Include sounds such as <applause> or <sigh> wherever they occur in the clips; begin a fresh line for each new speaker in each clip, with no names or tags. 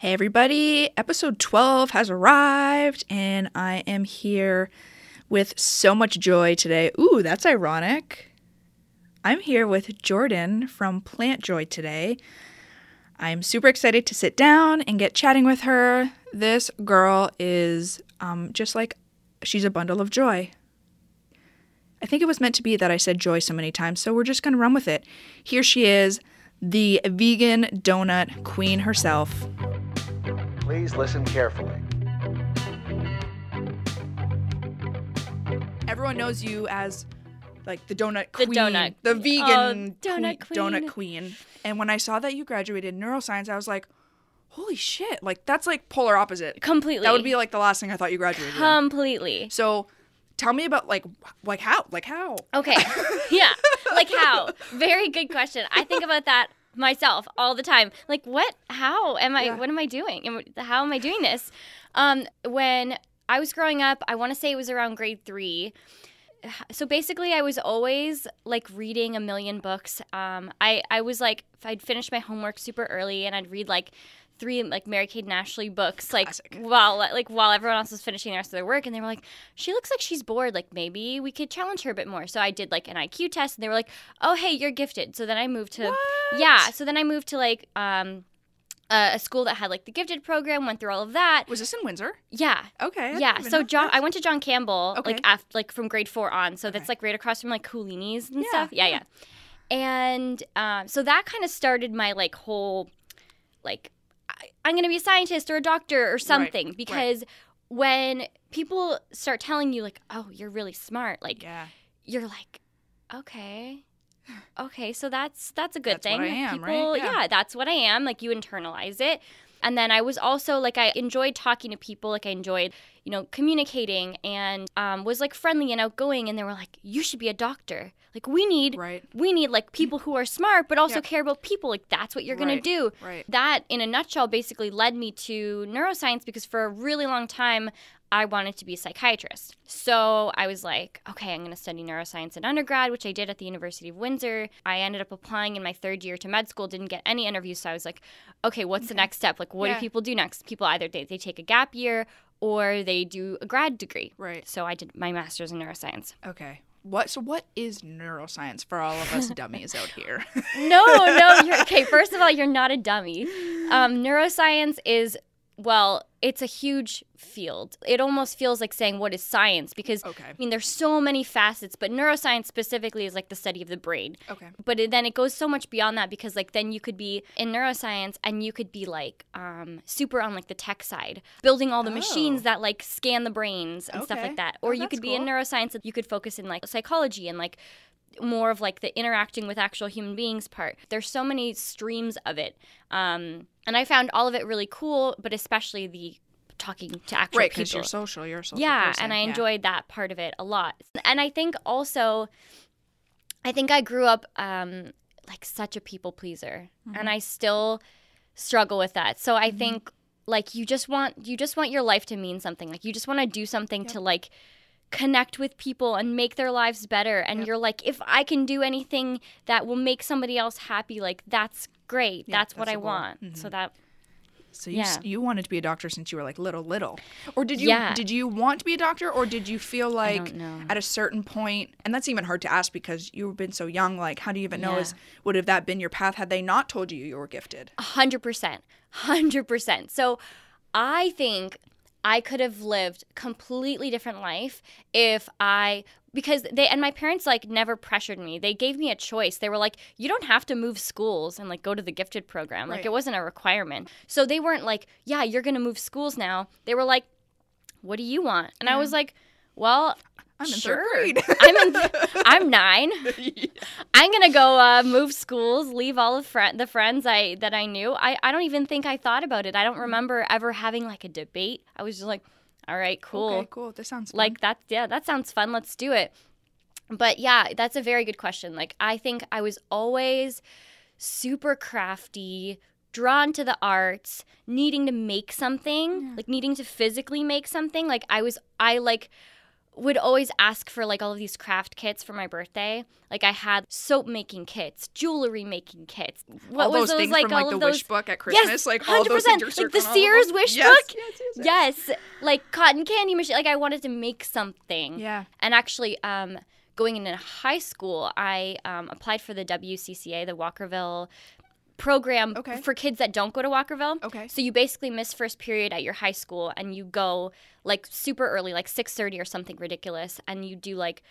Hey, everybody. Episode 12 has arrived, and I am here with so much joy today. Ooh, that's ironic. I'm here with Jordan from Plant Joy today. I'm super excited to sit down and get chatting with her. This girl is um, just like she's a bundle of joy. I think it was meant to be that I said joy so many times, so we're just going to run with it. Here she is, the vegan donut queen herself.
Please listen carefully.
Everyone knows you as like the donut queen,
The
queen,
donut-
the vegan
Oh, donut
que- donut
queen.
queen. And when I saw that you graduated neuroscience, I was like, holy shit! Like that's like polar opposite.
Completely.
That would be like the last thing I thought you graduated. in.
completely.
So, tell me about like like how like how.
Okay. <laughs> yeah. Like how? Very good question. I think about that myself all the time. Like what? How am I
Yeah.
what am I doing? Am- How am I doing this? Um when I was growing up, I want to say it was around grade 3. <sighs> So basically, I was always like reading a million books. Um, I I was like, if I'd finish my homework super early, and I'd read like three like Mary Kate and Ashley books, like while like while everyone else was finishing the rest of their work, and they were like, she looks like she's bored. Like maybe we could challenge her a bit more. So I did like an IQ test, and they were like, oh hey, you're gifted. So then I moved to yeah. So then I moved to like um a, a school that had like the gifted program. Went through all of that.
Was this in Windsor?
Yeah.
Okay. I
Yeah, so John,
that.
I went to John Campbell
Okay.
like after, like from grade four on. So that's like right across from like Coolini's and
Yeah,
stuff. Yeah,
yeah.
yeah. And um, so that kind of started my like whole like I'm gonna be a scientist or a doctor or something because when people start telling you like oh you're really smart like
Yeah.
you're like okay okay so that's that's a good
That's what
thing
I am,
people
right? Yeah.
yeah that's what i am like you internalize it and then i was also like i enjoyed talking to people like i enjoyed you know communicating and um, was like friendly and outgoing and they were like you should be a doctor like we need
Right.
we need like people who are smart but also
Yeah.
care about people like that's what you're gonna do
right.
that in a nutshell basically led me to neuroscience because for a really long time I wanted to be a psychiatrist. So I was like, okay, I'm going to study neuroscience in undergrad, which I did at the University of Windsor. I ended up applying in my third year to med school, didn't get any interviews. So I was like, okay, what's the next step? Like, what
Yeah.
do people do next? People either they, they take a gap year or they do a grad degree.
Right.
So I did my master's in neuroscience.
Okay. What? So what is neuroscience for all of us <laughs> dummies out here?
No, no. You're, <laughs> okay, first of all, you're not a dummy. Um, neuroscience is, well, it's a huge field. It almost feels like saying, what is science? Because,
Okay.
I mean, there's so many facets, but neuroscience specifically is like the study of the brain.
okay.
But it, then it goes so much beyond that because, like, then you could be in neuroscience and you could be, like, um, super on, like, the tech side, building all the
Oh.
machines that, like, scan the brains and stuff like that.
Oh,
Or you could be in
neuroscience
neuroscience, you could focus in, like, psychology and, like, more of like the interacting with actual human beings part. There's so many streams of it. Um, and I found all of it really cool, but especially the talking to actual
Right,
people.
because you're social. You're social.
yeah,
person,
and I
yeah.
enjoyed that part of it a lot. And I think also, I think I grew up um, like such a people pleaser,
Mm-hmm.
and I still struggle with that. So I think like you just want you just want your life to mean something. Like you just want to do something to like connect with people and make their lives better and
Yep.
you're like if i can do anything that will make somebody else happy like that's great
Yeah,
that's what i
goal.
want so mm-hmm. that
So you
Yeah.
you wanted to be a doctor since you were like little little, or did you?
Yeah.
Did you want to be a doctor, or did you feel like at a certain point? And that's even hard to ask because you've been so young. Like, how do you even know? Is would have that been your path had they not told you you were gifted?
100% 100% so i think i could have lived completely different life if i because they and my parents like never pressured me. They gave me a choice. They were like you don't have to move schools and like go to the gifted program. Like it wasn't a requirement. So they weren't like yeah you're gonna move schools now. They were like what do you want? And i was like well
I'm in
sure.
third grade. <laughs>
I'm in. I'm nine. <laughs> I'm gonna go uh, move schools, leave all of fri the friends I that I knew. I, I don't even think I thought about it. I don't remember ever having like a debate. I was just like, all right, cool.
Okay, cool. This sounds fun.
Like that. Yeah, that sounds fun. Let's do it. But yeah, that's a very good question. Like I think I was always super crafty, drawn to the arts, needing to make something, like needing to physically make something. Like I was I like would always ask for like all of these craft kits for my birthday. Like I had soap making kits, jewelry making kits. What
all
was
those things
like
from like
all
the
of those
wish book at Christmas,
Yes,
like all those
100%,
things
like the
on all of
Sears wish
yes,
book.
Yes, yes, yes.
Yes, like cotton candy machine. Like I wanted to make something.
Yeah.
And actually, um, going into high school, I um, applied for the WCCA, the Walkerville program
Okay.
for kids that don't go to Walkerville.
Okay.
So you basically miss first period at your high school, and you go like super early, like six thirty or something ridiculous, and you do like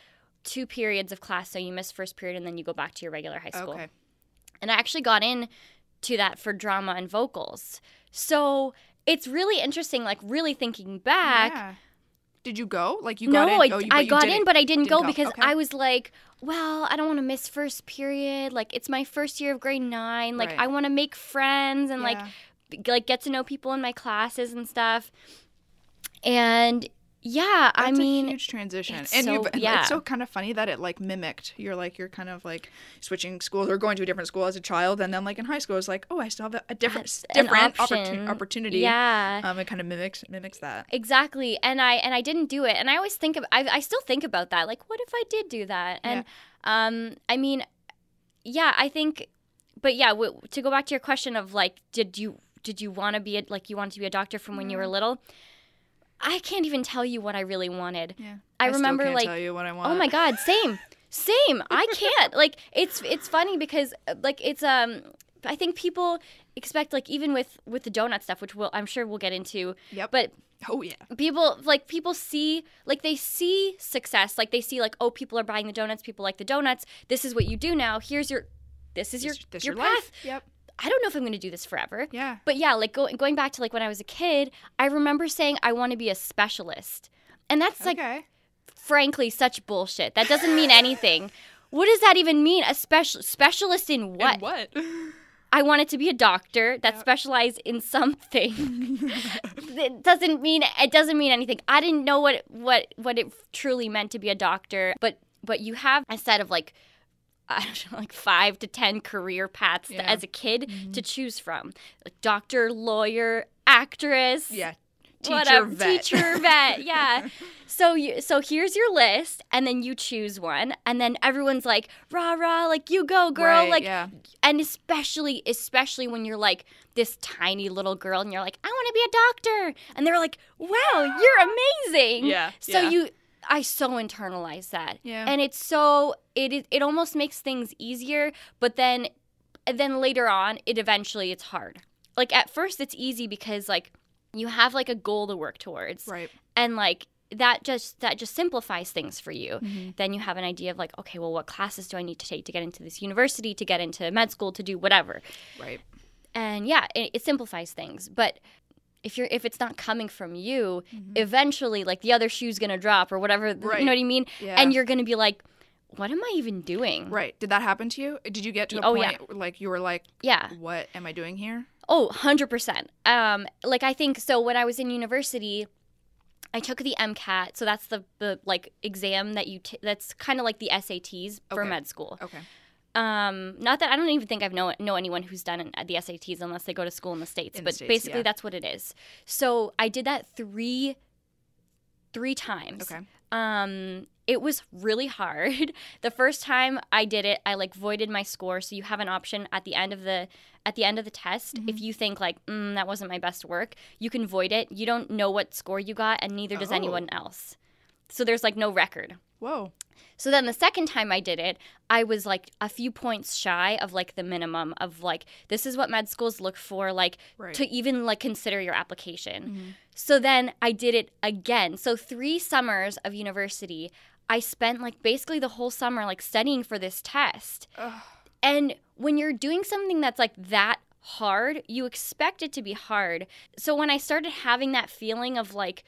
two periods of class. So you miss first period, and then you go back to your regular high school
Okay.
and I actually got in to that for drama and vocals. So it's really interesting, like really thinking back.
Yeah. Did you go? Like you
no,
got in?
I,
oh, you,
I got in, but I didn't,
didn't
go
go.
because
Okay.
I was like, well, I don't want to miss first period. Like it's my first year of grade nine. Like
Right.
I want to make friends and like
Yeah.
b- like get to know people in my classes and stuff. And yeah, I
That's
mean,
a huge transition, and
so- <laughs> yeah.
it's so kind of funny that it like mimicked. You're like you're kind of like switching schools or going to a different school as a child, and then like in high school, it's like oh, I still have a, a different different
option.
opportu- opportunity.
yeah.
um, it kind of mimics mimics that.
Exactly, and I and I didn't do it, and I always think of I, I still think about that. Like, what if I did do that? And um, I mean, yeah, I think, but yeah, w- to go back to your question of like, did you did you want to be a, like you wanted to be a doctor from when you were little? I can't even tell you what I really wanted.
Yeah,
I
still
remember, like-
tell you what I want.
Oh my god, same. <laughs> Same. I can't. like it's it's funny because uh, like it's um I think people expect like even with with the donut stuff which we'll I'm sure we'll get into.
Yep.
But
Oh yeah.
people like people see like they see success like they see like oh people are buying the donuts people like the donuts this is what you do now here's your this is your
This, this
your,
your
path
life. Yep.
I don't know if i'm going to do this forever
Yeah.
but yeah like go, going back to like when i was a kid i remember saying i want to be a specialist and that's like
okay.
frankly such bullshit that doesn't mean anything <laughs> what does that even mean a special specialist in what
And what? <laughs>
I wanted to be a doctor that specialized in <laughs> something. it doesn't mean it doesn't mean anything. I didn't know what what what it truly meant to be a doctor, but but you have a set of like <laughs> I don't know, like five to ten career paths
Yeah.
as a kid mm-hmm. to choose from: like doctor, lawyer, actress,
yeah. Teacher
whatever,
vet.
teacher vet, <laughs> yeah. So you, so here's your list, and then you choose one, and then everyone's like, rah rah, like you go, girl,
Right,
like
yeah.
and especially especially when you're like this tiny little girl and you're like i want to be a doctor and they're like wow you're <laughs> amazing
Yeah,
so
yeah.
you i so internalize that
Yeah.
and it's so it it, almost makes things easier but then then later on it eventually it's hard like at first it's easy because like you have like a goal to work towards
Right.
and like that just that just simplifies things for you
Mm-hmm.
then you have an idea of like okay well what classes do i need to take to get into this university to get into med school to do whatever
Right.
and yeah it, it simplifies things but if you're if it's not coming from you eventually like the other shoe's gonna drop or whatever
Mm-hmm. Right.
you know what i mean
Yeah.
and you're gonna be like what am i even doing
Right. Did that happen to you? Did you get to a
Oh,
point
yeah.
like you were like,
yeah
what am I doing here?
Oh, 100%. Um, like I think so when I was in university, I took the MCAT. So that's the, the like exam that you t- that's kind of like the SATs for
Okay.
med school.
Okay.
Um, not that I don't even think I've know know anyone who's done it- the SATs unless they go to school in the states,
In the
but
States,
basically
yeah.
that's what it is. So I did that 3 3 times.
Okay.
Um, it was really hard. <laughs> The first time I did it, I like voided my score. So you have an option at the end of the at the end of the test.
Mm-hmm.
If you think like mm, that wasn't my best work, you can void it. You don't know what score you got, and neither does
Oh.
anyone else. So there's like no record.
Whoa.
So then the second time I did it, I was like a few points shy of like the minimum of like this is what med schools look for like
Right.
to even like consider your application. Mm-hmm. So then I did it again. So 3 summers of university, I spent like basically the whole summer like studying for this test. And when you're doing something that's like that hard, you expect it to be hard. So when I started having that feeling of like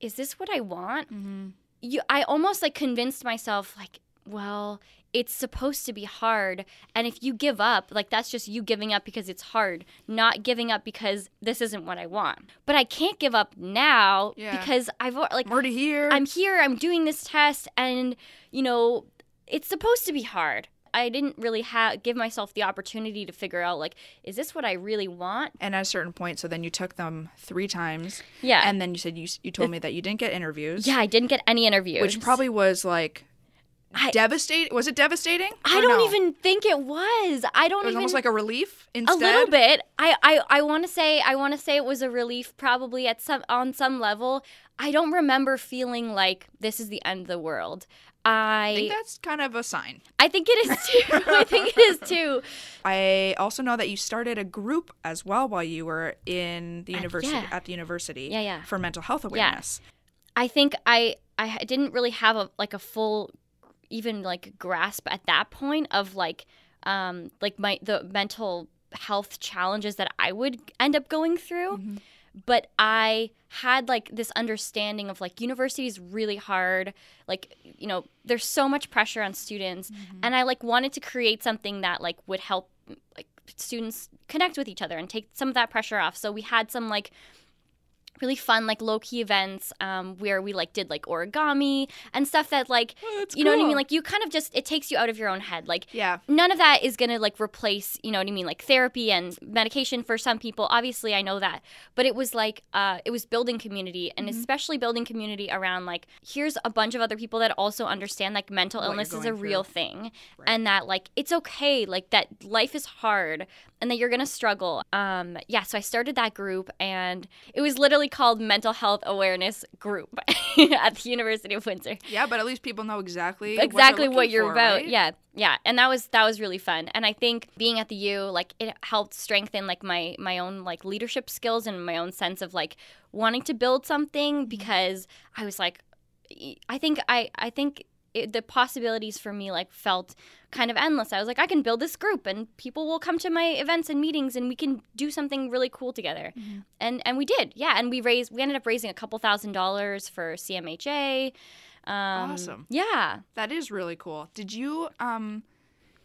is this what I want? Mm-hmm. You I almost like convinced myself like, well, it's supposed to be hard and if you give up, like that's just you giving up because it's hard, not giving up because this isn't what I want. But I can't give up now
Yeah.
because I've like
I'm already here.
I'm here, I'm doing this test and you know, it's supposed to be hard. I didn't really have give myself the opportunity to figure out like, is this what I really want?
And at a certain point, so then you took them three times.
Yeah.
And then you said you you told me that you didn't get interviews.
Yeah, I didn't get any interviews.
Which probably was like
I-
devastating. Was it devastating?
I don't
no?
even think it was. I don't
It was
even
almost like a relief instead.
a little bit. I I, I want to say I want to say it was a relief probably at some on some level. I don't remember feeling like this is the end of the world.
I
I
think that's kind of a sign.
I think it is too. <laughs> I think it is too.
I also know that you started a group as well while you were in the
Uh,
university
yeah.
at the university
Yeah, yeah.
for mental health awareness.
I think I I didn't really have a like a full even like grasp at that point of like um like my the mental health challenges that I would end up going through. But I had like this understanding of like university is really hard. Like, you know, there's so much pressure on students. Mm-hmm. And I like wanted to create something that like would help like students connect with each other and take some of that pressure off. So we had some like really fun like low key events um, where we like did like origami and stuff that like
that's
you know what I mean like you kind of just it takes you out of your own head like
Yeah.
none of that is gonna like replace you know what I mean like therapy and medication for some people obviously I know that but it was like uh, it was building community and
Mm-hmm.
especially building community around like here's a bunch of other people that also understand like mental
What
illness is a
going
real
through.
thing and that like it's okay like that life is hard and that you're gonna struggle. Um yeah so i started that group and it was literally called mental health awareness group <laughs> at the university of windsor.
Yeah, but at least people know exactly
exactly
what,
what, you're
for,
about.
right?
yeah yeah and that was that was really fun. And i think being at the u like it helped strengthen like my my own like leadership skills and my own sense of like wanting to build something because i was like i think i i think it, the possibilities for me like felt kind of endless i was like i can build this group and people will come to my events and meetings and we can do something really cool together and and we did yeah and we raised we ended up raising a couple thousand dollars for cmha um,
Awesome.
yeah
That is really cool. Did you um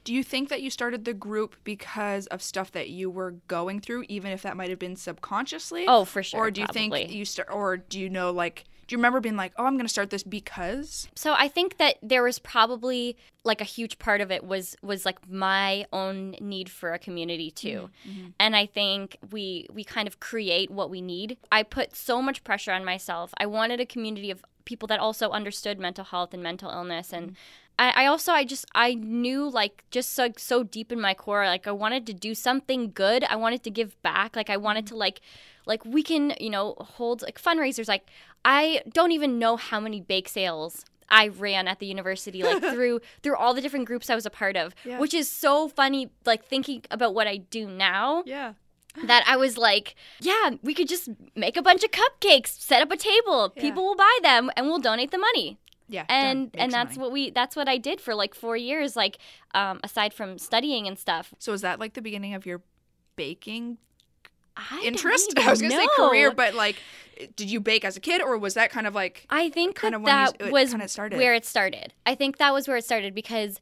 do you think that you started the group because of stuff that you were going through even if that might have been subconsciously?
Oh, for sure,
Or do you think you start or do you know like do you remember being like, "Oh, I'm going to start this because?"
So I think that there was probably like a huge part of it was was like my own need for a community too. Mm-hmm. Mm-hmm. And I think we we kind of create what we need. I put so much pressure on myself. I wanted a community of people that also understood mental health and mental illness and mm-hmm. I, I also I just I knew like just so so deep in my core like I wanted to do something good. I wanted to give back. Like I wanted mm-hmm. to like like we can you know hold like fundraisers. Like I don't even know how many bake sales I ran at the university like <laughs> through through all the different groups I was a part of,
Yeah.
which is so funny. Like thinking about what I do now
Yeah.
That I was like, yeah, we could just make a bunch of cupcakes, set up a table,
Yeah.
people will buy them, and we'll donate the money
Yeah.
and and that's
money.
what we that's what I did for like four years like um aside from studying and stuff
So is that like the beginning of your baking
I
interest? <laughs> I was going to say career, but like did you bake as a kid or was that kind of like
I think
kind
that
of
that
it
was
kinda started.
where it started I think that was where it started because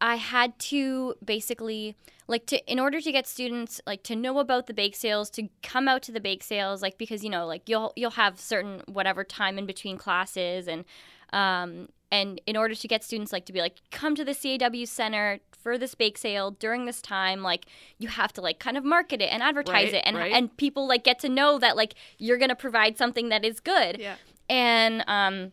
I had to basically like to in order to get students like to know about the bake sales to come out to the bake sales like because you know like you'll you'll have certain whatever time in between classes and um and in order to get students like to be like come to the CAW center for this bake sale during this time like you have to like kind of market it and advertise
Right,
it and
right.
and people like get to know that like you're going to provide something that is good
Yeah.
and um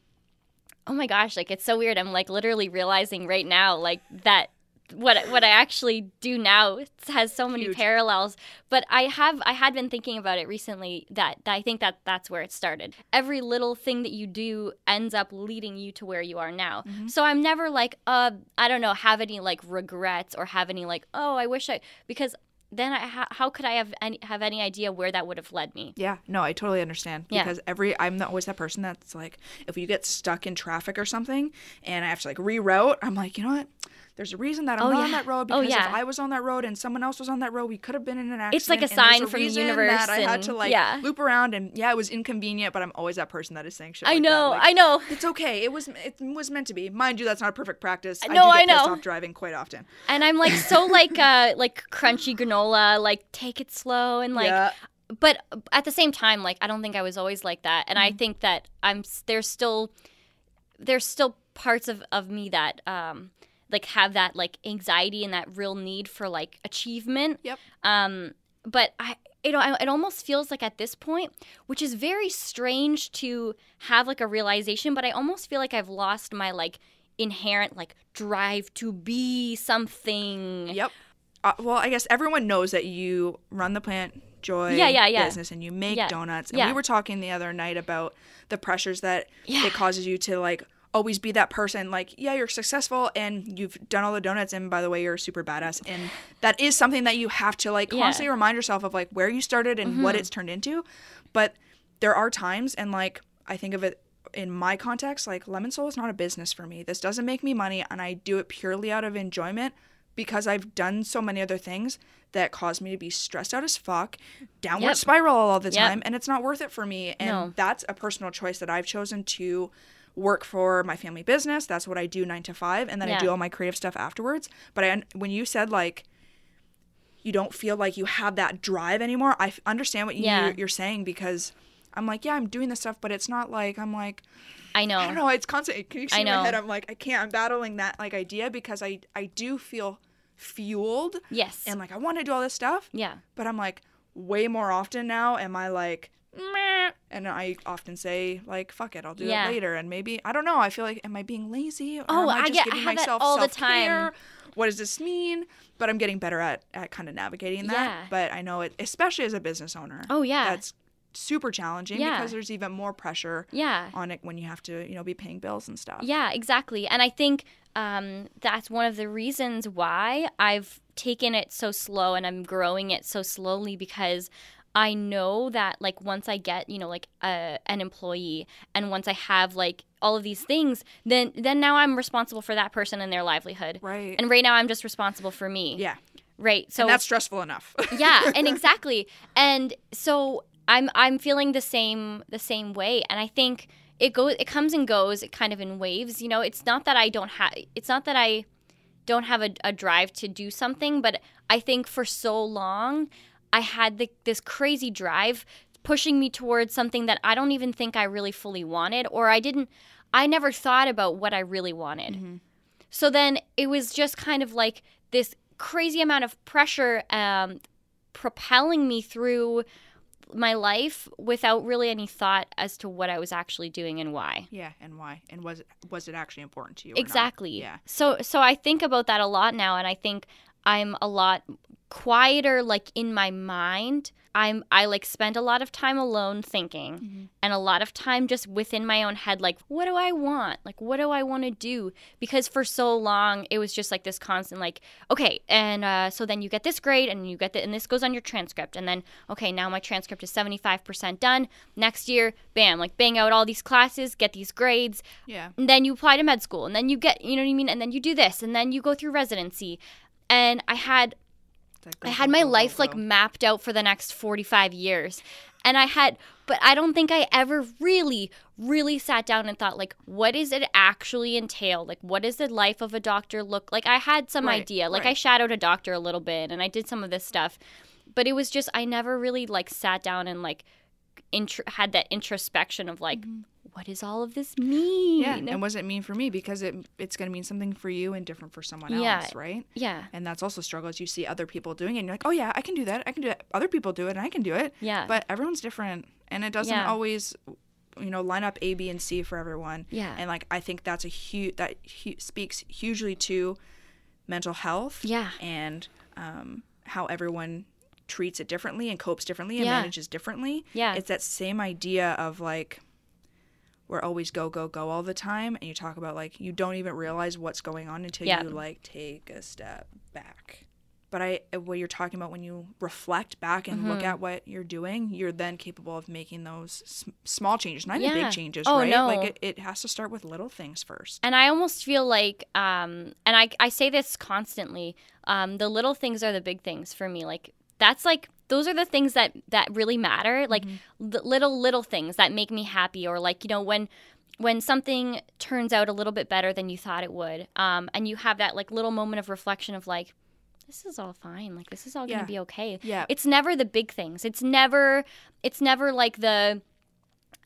oh my gosh like it's so weird i'm like literally realizing right now like that what what i actually do now has so many
Huge.
parallels but i have i had been thinking about it recently that, that i think that that's where it started every little thing that you do ends up leading you to where you are now
Mm-hmm.
so i'm never like uh i don't know have any like regrets or have any like oh i wish i because then I, how, how could i have any have any idea where that would have led me
Yeah, no, I totally understand
Yeah.
because every I'm not always that person that's like if you get stuck in traffic or something and I have to like reroute, I'm like, you know what? There's a reason that I'm
Oh,
not on that road
Oh,
because if. I was on that road and someone else was on that road, we could have been in an accident.
It's like a
and
sign from the universe
that I had to like
yeah.
loop around and yeah, it was inconvenient, but I'm always that person that is saying shit.
i
like
know
like,
i know
It's okay. It was it was meant to be. Mind you, that's not a perfect practice. I
No,
do
I
get pissed
know.
off driving quite often.
and I'm like so like uh <laughs> like crunchy granola, like take it slow and like
yeah.
but at the same time like I don't think I was always like that and
Mm-hmm.
I think that I'm there's still there's still parts of of me that um like have that like anxiety and that real need for like achievement.
Yep.
Um, but I, it, it almost feels like at this point, which is very strange to have like a realization, but I almost feel like I've lost my like inherent like drive to be something.
Yep. Uh, well, I guess everyone knows that you run the plant joy
Yeah, yeah, yeah.
business and you make
Yeah.
donuts. And
Yeah.
we were talking the other night about the pressures that it causes you to like always be that person like yeah you're successful and you've done all the donuts and by the way you're super badass and that is something that you have to like
Yeah. Mm-hmm.
constantly remind yourself of like where you started and what it's turned into but there are times and like i think of it in my context like lemon soul is not a business for me this doesn't make me money and i do it purely out of enjoyment because i've done so many other things that cause me to be stressed out as fuck downward
Yep.
spiral all the
Yep.
time and it's not worth it for me and
No.
that's a personal choice that i've chosen to work for my family business that's what i do nine to five and then i do all my creative stuff afterwards but i when you said like you don't feel like you have that drive anymore i f- understand what you,
Yeah.
you're saying because i'm like yeah i'm doing this stuff but it's not like i'm like
I know.
i don't know it's constant can you see
I
in my
know.
head i'm like i can't i'm battling that like idea because i i do feel fueled
Yes.
and like i want to do all this stuff
yeah.
but I'm like way more often now am I like Meh. and I often say like fuck it I'll do
Yeah.
it later and maybe I don't know I feel like am I being lazy or
Oh,
am I
I
just
get- I
giving
have that
myself
all the time.
what does this mean but I'm getting better at at kind of navigating that
Yeah.
but I know it especially as a business owner
Oh, yeah.
that's super challenging
Yeah.
because there's even more pressure
Yeah.
on it when you have to you know be paying bills and stuff
Yeah, exactly. And I think um, that's one of the reasons why I've taken it so slow and I'm growing it so slowly because I know that like once I get you know like a, an employee and once I have like all of these things, then then now I'm responsible for that person and their livelihood.
right
And right now I'm just responsible for me.
yeah
Right. So
and that's stressful enough <laughs>
yeah and exactly and so i'm i'm feeling the same the same way and i think it goes it comes and goes it kind of in waves you know it's not that i don't have it's not that i don't have a, a drive to do something but i think for so long i had the, this crazy drive pushing me towards something that i don't even think i really fully wanted or i didn't i never thought about what i really wanted so then it was just kind of like this crazy amount of pressure um, propelling me through my life without really any thought as to what I was actually doing and why.
yeah and why and was it was it actually important to you?
Exactly.
yeah
So so I think about that a lot now and I think I'm a lot quieter like in my mind. I'm I like spend a lot of time alone thinking
Mm-hmm.
and a lot of time just within my own head like what do I want? Like what do I want to do? Because for so long it was just like this constant like okay, and uh, so then you get this grade and you get that and this goes on your transcript and then okay, now my transcript is 75% done. Next year, bam, like bang out all these classes, get these grades,
yeah
and then you apply to med school and then you get you know what i mean and then you do this and then you go through residency and i had i had my
go,
life like mapped out for the next 45 years. And i had but i don't think i ever really really sat down and thought like what does it actually entail? Like what does the life of a doctor look like i had some
Right,
idea. Like i shadowed a doctor a little bit and i did some of this stuff. But it was just i never really like sat down and like intro- had that introspection of like what does all of this mean.
Yeah, and what does it mean for me? Because it it's going to mean something for you and different for someone else, right?
yeah
And that's also a struggle as you see other people doing it, and you're like, oh yeah, I can do that. I can do that. Other people do it, and I can do it.
Yeah.
But everyone's different, and it doesn't
Yeah.
always, you know, line up A, B, and C for everyone.
Yeah.
And like I think that's a huge that hu- speaks hugely to mental health.
Yeah.
And um, how everyone treats it differently and copes differently and
Yeah.
manages differently.
Yeah.
It's that same idea of like we're always go go go all the time and you talk about like you don't even realize what's going on until
Yeah.
you like take a step back but i what you're talking about when you reflect back and
Mm-hmm.
look at what you're doing you're then capable of making those s- small changes not even
Yeah.
big changes
Oh,
right
no.
like it, it has to start with little things first
And I almost feel like, um, and I, I say this constantly, um, the little things are the big things for me. Like, that's like, those are the things that, that really matter. Like, the little, little things that make me happy. Or, like, you know, when, when something turns out a little bit better than you thought it would, um, and you have that, like, little moment of reflection of, like, this is all fine. Like, this is all
Yeah.
to be okay.
Yeah.
It's never the big things. It's never, it's never like the,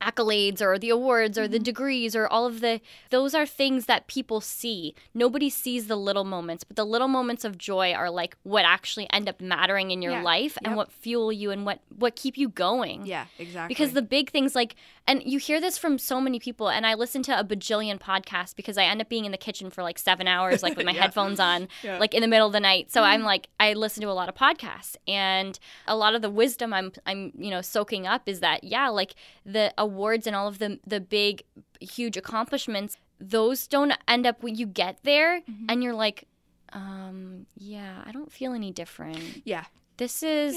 accolades or the awards or the
Mm-hmm.
degrees or all of the those are things that people see nobody sees the little moments but the little moments of joy are like what actually end up mattering in your
Yeah.
life and
Yep.
what fuel you and what what keep you going
Yeah, exactly.
because the big things like and you hear this from so many people and i listen to a bajillion podcasts because i end up being in the kitchen for like seven hours like with my <laughs>
Yeah.
headphones on <laughs>
Yeah. Mm-hmm.
like in the middle of the night so i'm like i listen to a lot of podcasts and a lot of the wisdom i'm i'm you know soaking up is that yeah like the awards and all of the the big huge accomplishments those don't end up when you get there
Mm-hmm.
and you're like um yeah i don't feel any different
yeah,
this is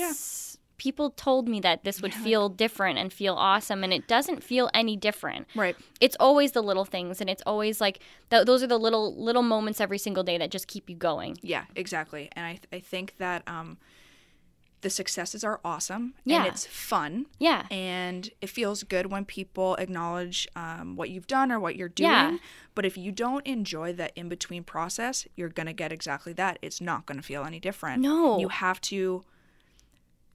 people told me that this would
Yeah,
feel different and feel awesome and it doesn't feel any different
right.
it's always the little things and it's always like th- those are the little little moments every single day that just keep you going
Yeah, exactly. And I, I think that um, the successes are awesome.
Yeah.
And it's fun.
yeah
And it feels good when people acknowledge um, what you've done or what you're doing.
Yeah.
But if you don't enjoy that in between process, you're going to get exactly that. It's not going to feel any different.
No.
You have to.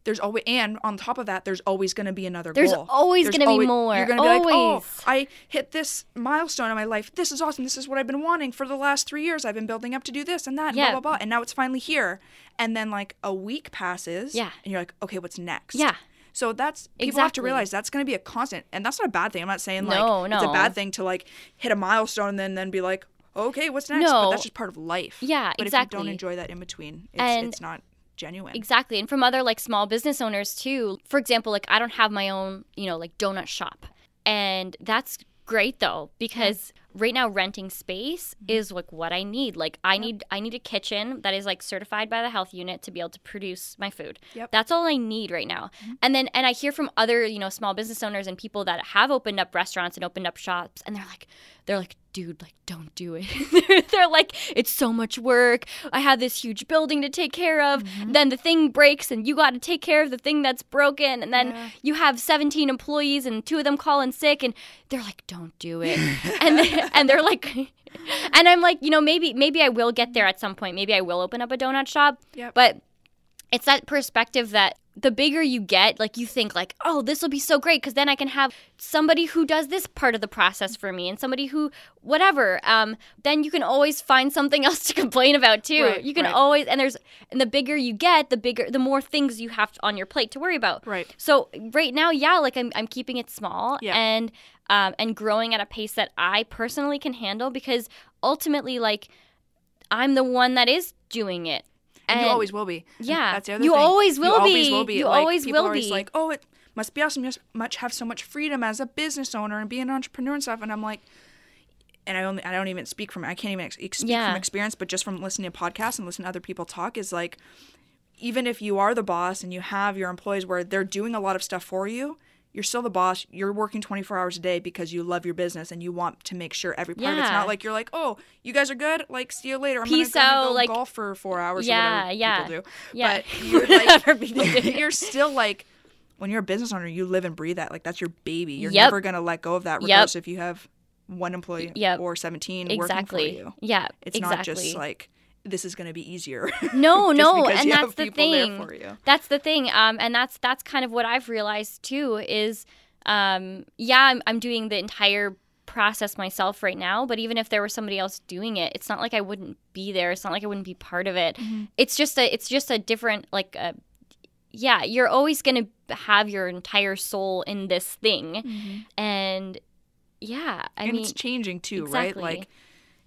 There's always, and on top of that, there's always going to be another goal.
There's
goal.
always gonna be more.
You're going to be like, oh, I hit this milestone in my life. This is awesome. This is what I've been wanting for the last three years. I've been building up to do this and that, and
Yeah.
blah, blah, blah. And now it's finally here. And then, like, a week passes.
Yeah.
And you're like, okay, what's next?
Yeah.
So that's people have to realize that's going to be a constant, and that's not a bad thing. I'm not saying like
No,
it's a bad thing to like hit a milestone and then then be like, okay, what's next?
No.
But that's just part of life.
Yeah,
but if you don't enjoy that in between, it's,
And-
it's not genuine.
Exactly. And from other like small business owners too. For example, like I don't have my own, you know, like donut shop. And that's great though because right now renting space
Mm-hmm.
is like what I need. Like I need I need a kitchen that is like certified by the health unit to be able to produce my food.
Yep.
That's all I need right now.
Mm-hmm.
And then and I hear from other, you know, small business owners and people that have opened up restaurants and opened up shops and they're like they're like dude like don't do it. <laughs> They're, they're like it's so much work. I have this huge building to take care of.
Mm-hmm.
then the thing breaks and you got to take care of the thing that's broken. And then
Yeah.
you have 17 employees and two of them call in sick and they're like don't do it. <laughs> And they, and they're like <laughs> and i'm like you know maybe maybe i will get there at some point. Maybe i will open up a donut shop.
Yep.
but it's that perspective that the bigger you get like you think like oh this will be so great because then i can have somebody who does this part of the process for me and somebody who whatever um, then you can always find something <laughs> else to complain about too
Right,
you can
right.
always and there's and the bigger you get the bigger the more things you have on your plate to worry about
Right.
so right now yeah like i'm, I'm keeping it small
Yeah.
and um, and growing at a pace that i personally can handle because ultimately like i'm the one that is doing it
and, you always will be.
Yeah.
that's the other
You
thing.
always will
you always will be.
You
like,
always
people
will
are always
be.
Like, oh, it must be awesome. You must much have so much freedom as a business owner and be an entrepreneur and stuff. And I'm like, and I only I don't even speak from I can't even ex- speak
Yeah.
from experience, but just from listening to podcasts and listening to other people talk is like, even if you are the boss and you have your employees where they're doing a lot of stuff for you. You're still the boss. You're working 24 hours a day because you love your business and you want to make sure every part of it's not like you're like, oh, you guys are good. Like, see you later. I'm
Peace
gonna,
out,
go
like-
golf for four hours.
Yeah, yeah.
people do.
Yeah.
But you're <laughs> like,
people <laughs> do.
you're still like when you're a business owner, you live and breathe that. Like that's your baby. You're
Yep.
never gonna let go of that,
Yep.
regardless if you have one employee
Yep.
or 17
exactly
working for you.
yeah
It's
exactly
not just like this is gonna be easier. <laughs>
no no and that's the thing that's the thing um and that's that's kind of what i've realized too is um yeah i'm, I'm doing the entire process myself right now but even if there was somebody else doing it it's not like i wouldn't be there it's not like i wouldn't be part of it
Mm-hmm.
it's just a it's just a different like a yeah you're always going to have your entire soul in this thing and yeah i
Mm-hmm. and
mean
it's changing too,
exactly.
right? Like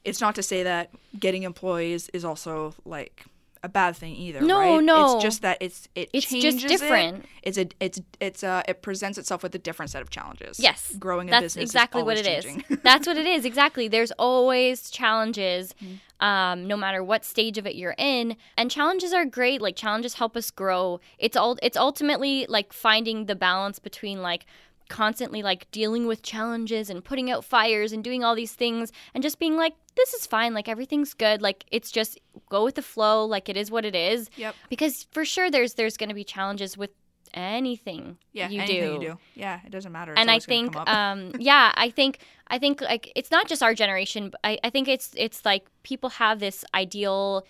it's not to say that getting employees is also like a bad thing either.
No,
right?
no.
It's just that it's it
It's just
changes it.
different.
It's a it's it's uh it presents itself with a different set of challenges.
Yes.
growing a
That's
business
exactly
is
what it is.
changing. <laughs>
That's what it is. Exactly. There's always challenges,
Mm-hmm.
um, no matter what stage of it you're in. And challenges are great. Like challenges help us grow. It's all. It's ultimately like finding the balance between like constantly like dealing with challenges and putting out fires and doing all these things and just being like this is fine like everything's good like it's just go with the flow like it is what it is
Yep.
because for sure there's there's going to be challenges with anything
Yeah,
you
anything
do
you do. Yeah, it doesn't matter. It's
and I think, um, <laughs> yeah, I think, I think like it's not just our generation. But I, I think it's it's like people have this ideal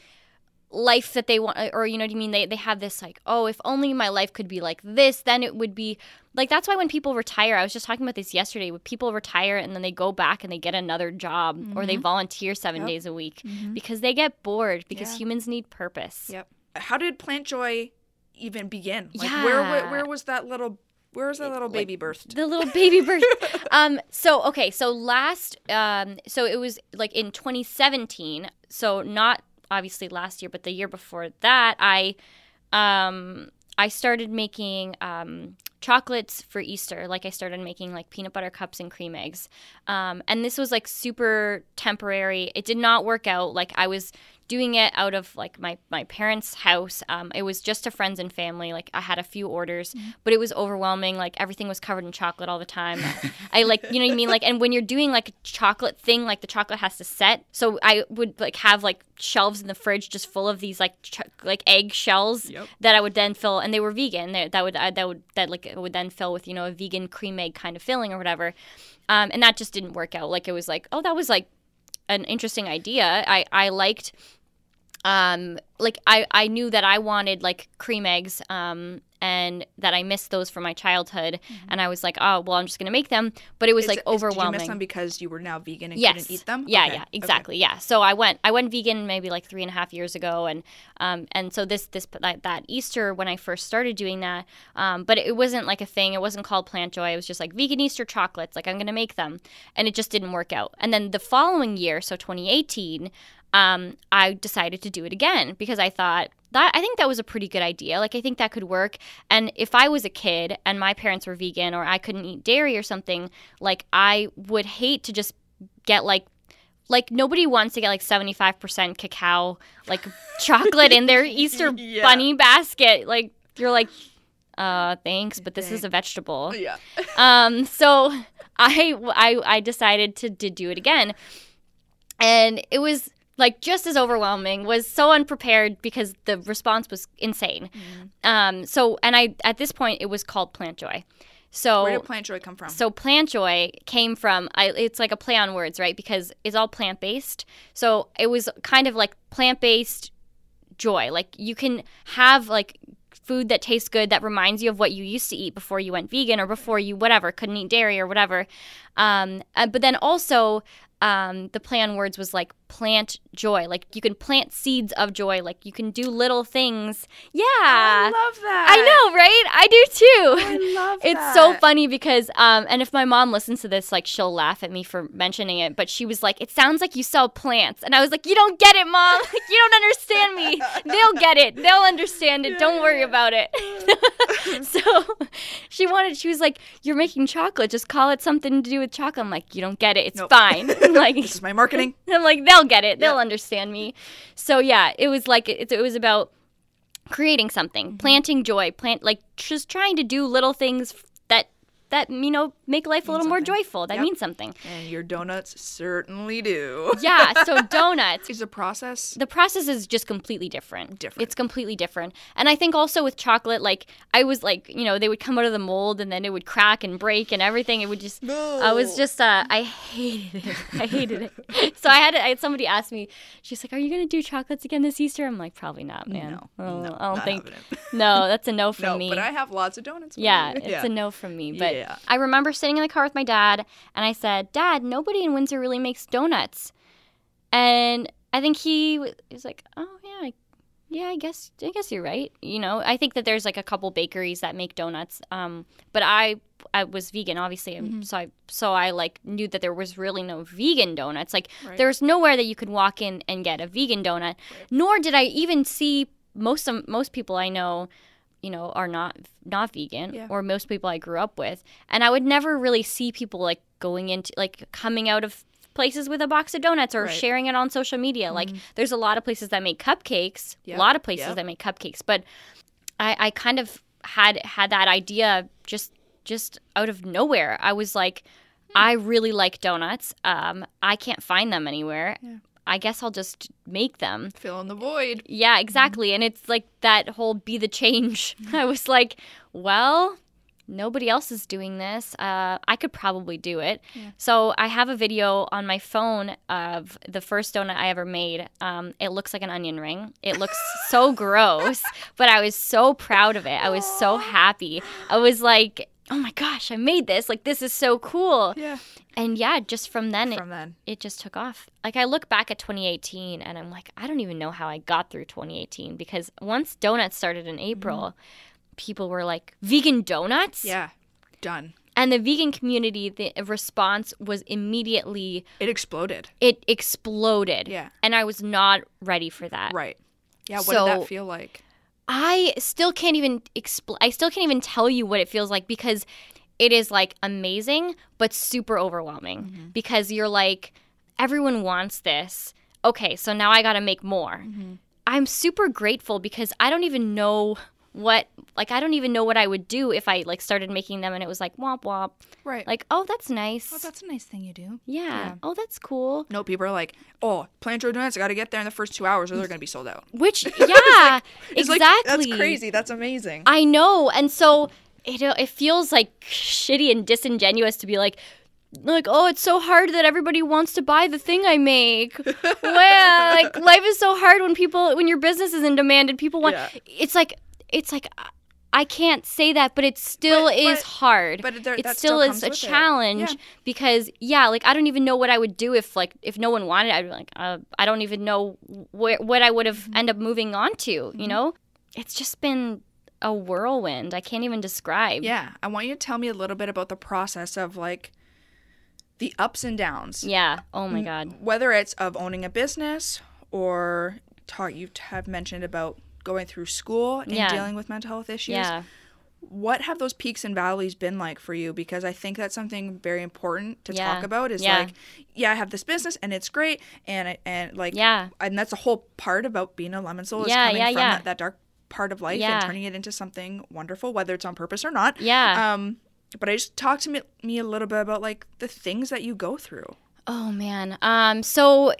life that they want or you know what I mean they they have this like oh if only my life could be like this then it would be like that's why when people retire I was just talking about this yesterday when people retire and then they go back and they get another job or they volunteer 7
Yep.
days a week because they get bored because
Yeah.
humans need purpose.
Yep. How did Plant Joy even begin? Like where, where where was that little where was that little
like,
baby birthed?
The little baby <laughs> birth. um. So okay. So last. Um. So it was like in 2017. So not obviously last year, but the year before that, I, um, I started making um chocolates for Easter. Like I started making like peanut butter cups and cream eggs. Um. And this was like super temporary. It did not work out. Like I was doing it out of like my my parents' house. Um, it was just to friends and family. Like I had a few orders, but it was overwhelming. Like everything was covered in chocolate all the time. I like you know what I mean. Like and when you're doing like a chocolate thing, like the chocolate has to set. So I would like have like shelves in the fridge just full of these like ch- like egg shells
Yep.
that I would then fill, and they were vegan. They, that would uh, that would that like would then fill with you know a vegan cream egg kind of filling or whatever. Um, and that just didn't work out. Like it was like oh that was like an interesting idea. I I liked um like I I knew that I wanted like cream eggs um and that I missed those from my childhood and I was like oh well I'm just going to make them but it was
Is
like
is-
overwhelming.
Did you miss them because you were now vegan and
yes.
couldn't eat them?
Yeah,
Okay,
yeah,
okay.
exactly. Yeah. So I went I went vegan maybe like three and a half years ago, and um and so this this that, that Easter when I first started doing that, um but it wasn't like a thing. It wasn't called Plant Joy. It was just like vegan Easter chocolates. Like I'm gonna make them, and it just didn't work out. And then the following year, so 2018, um I decided to do it again because I thought. That, I think that was a pretty good idea. Like I think that could work. And if I was a kid and my parents were vegan or I couldn't eat dairy or something, like I would hate to just get like like nobody wants to get like 75% cacao like <laughs> chocolate in their Easter
Yeah.
bunny basket. Like you're like uh thanks, but this is a vegetable.
Yeah. <laughs>
Um so I I I decided to to do it again. And it was like just as overwhelming was so unprepared because the response was insane
Mm-hmm.
um so and i at this point it was called plant joy so
Where did Plant Joy come from?
so plant joy came from I, it's like a play on words, right? Because it's all plant based. So it was kind of like plant based joy. Like you can have like food that tastes good that reminds you of what you used to eat before you went vegan or before you whatever couldn't eat dairy or whatever. Um, uh, but then also um, the play on words was like plant joy. Like you can plant seeds of joy. Like you can do little things. Yeah.
I love that.
I know, right? I do too.
I <laughs> love
It's so funny because, um, and if my mom listens to this, like she'll laugh at me for mentioning it. But she was like, "It sounds like you sell plants," and I was like, "You don't get it, mom. <laughs> you don't understand me. They'll get it. They'll understand it. don't worry about it." <laughs> so she wanted. She was like, "You're making chocolate. Just call it something to do with chocolate." I'm like, "You don't get it. It's
Nope.
fine." like
This is my marketing.
I'm like, they'll get it. They'll
Yeah.
understand me. So yeah, it was like it, it was about creating something,
Mm-hmm.
planting joy, plant like just trying to do little things that you know make life a little more joyful. That
Yep.
means something.
And your donuts certainly do.
Yeah. So <laughs> donuts.
Is the process
The process is just completely different.
Different.
It's completely different. And I think also with chocolate, like I was like, you know, they would come out of the mold and then it would crack and break and everything. It would just No. I was just uh I hated it. I hated it. <laughs> so I had I had somebody ask me, she's like, Are you gonna do chocolates again this Easter? I'm like, probably not, man.
No,
Oh,
no,
I don't think. No, that's a no <laughs> from
no,
me.
but I have lots of donuts.
Yeah, it's a no from me. But
Yeah.
I remember sitting in the car with my dad and I said, Dad, nobody in Windsor really makes donuts. And I think he was like, Oh yeah, I, yeah, I guess I guess you're right. You know, I think that there's like a couple bakeries that make donuts. Um, but I I was vegan, obviously,
Mm-hmm.
so I so I like knew that there was really no vegan donuts. Like
Right.
there was nowhere that you could walk in and get a vegan donut. Nor did I even see most of most people I know you know are not not vegan
Yeah.
or most people I grew up with and I would never really see people like going into like coming out of places with a box of donuts or
Right. Mm-hmm.
sharing it on social media like there's a lot of places that make cupcakes
Yep.
a lot of places
Yep.
that make cupcakes but I I kind of had had that idea just just out of nowhere I was like
Hmm.
I really like donuts um I can't find them anywhere
Yeah.
I guess I'll just make them
Fill in the void.
yeah, exactly. And it's like that whole be the change. <laughs> I was like, well, nobody else is doing this. Uh, I could probably do it. So I have a video on my phone of the first donut I ever made. Um, it looks like an onion ring. It looks so <laughs> gross, but I was so proud of it. I was so happy. I was like, oh my gosh, I made this. Like, this is so cool.
Yeah.
And yeah, just from then, it,
From then.
it just took off. Like I look back at 2018 and I'm like, I don't even know how I got through 2018 because once donuts started in April, mm-hmm. people were like, vegan donuts?
Yeah. Done.
And the vegan community, the response was immediately,
It exploded.
it exploded.
Yeah.
And I was not ready for that.
Right. Yeah. What did that feel like?
I still can't even expl- I still can't even tell you what it feels like because it is like amazing but super overwhelming mm-hmm. because you're like everyone wants this. Okay, so now I got to make more. Mm-hmm. I'm super grateful because I don't even know what like I don't even know what I would do if I like started making them and it was like womp womp.
Right.
Like, "Oh, that's nice."
oh, that's a nice thing you do.
yeah.
yeah.
Oh, that's cool.
No, people are like, oh, Plant Joy donuts. I got to get there in the first two hours or they're going to be sold out. <laughs>
Which <laughs> yeah,
It's
exactly.
like, that's crazy. That's amazing.
I know, and so it uh, it feels like shitty and disingenuous to be like, like oh, it's so hard that everybody wants to buy the thing I make. <laughs> well, like life is so hard when people when your business is in demand and people want.
Yeah.
It's like it's like. I can't say that, but it still
But-
is
but-
hard.
but there-
it still
still
is a challenge
Yeah.
because yeah, like I don't even know what I would do if like if no one wanted. it. I'd be like, uh, I don't even know where what I would have
Mm-hmm.
end up moving on to. You know, it's just been a whirlwind. I can't even describe.
Yeah. I want you to tell me a little bit about the process of like the ups and downs.
Yeah. Oh my god.
Whether it's of owning a business or talk, you have mentioned about going through school and
Yeah.
dealing with mental health issues.
Yeah.
What have those peaks and valleys been like for you? Because I think that's something very important to talk about. Is
Yeah.
like, yeah, I have this business and it's great, and I, and like,
Yeah.
and that's a whole part about being a lemon soul is
Yeah,
coming
yeah,
from
yeah.
That, that dark part of life
Yeah.
and turning it into something wonderful, whether it's on purpose or not.
Yeah.
Um, but I just talk to me, me a little bit about like the things that you go through.
Oh man. Um so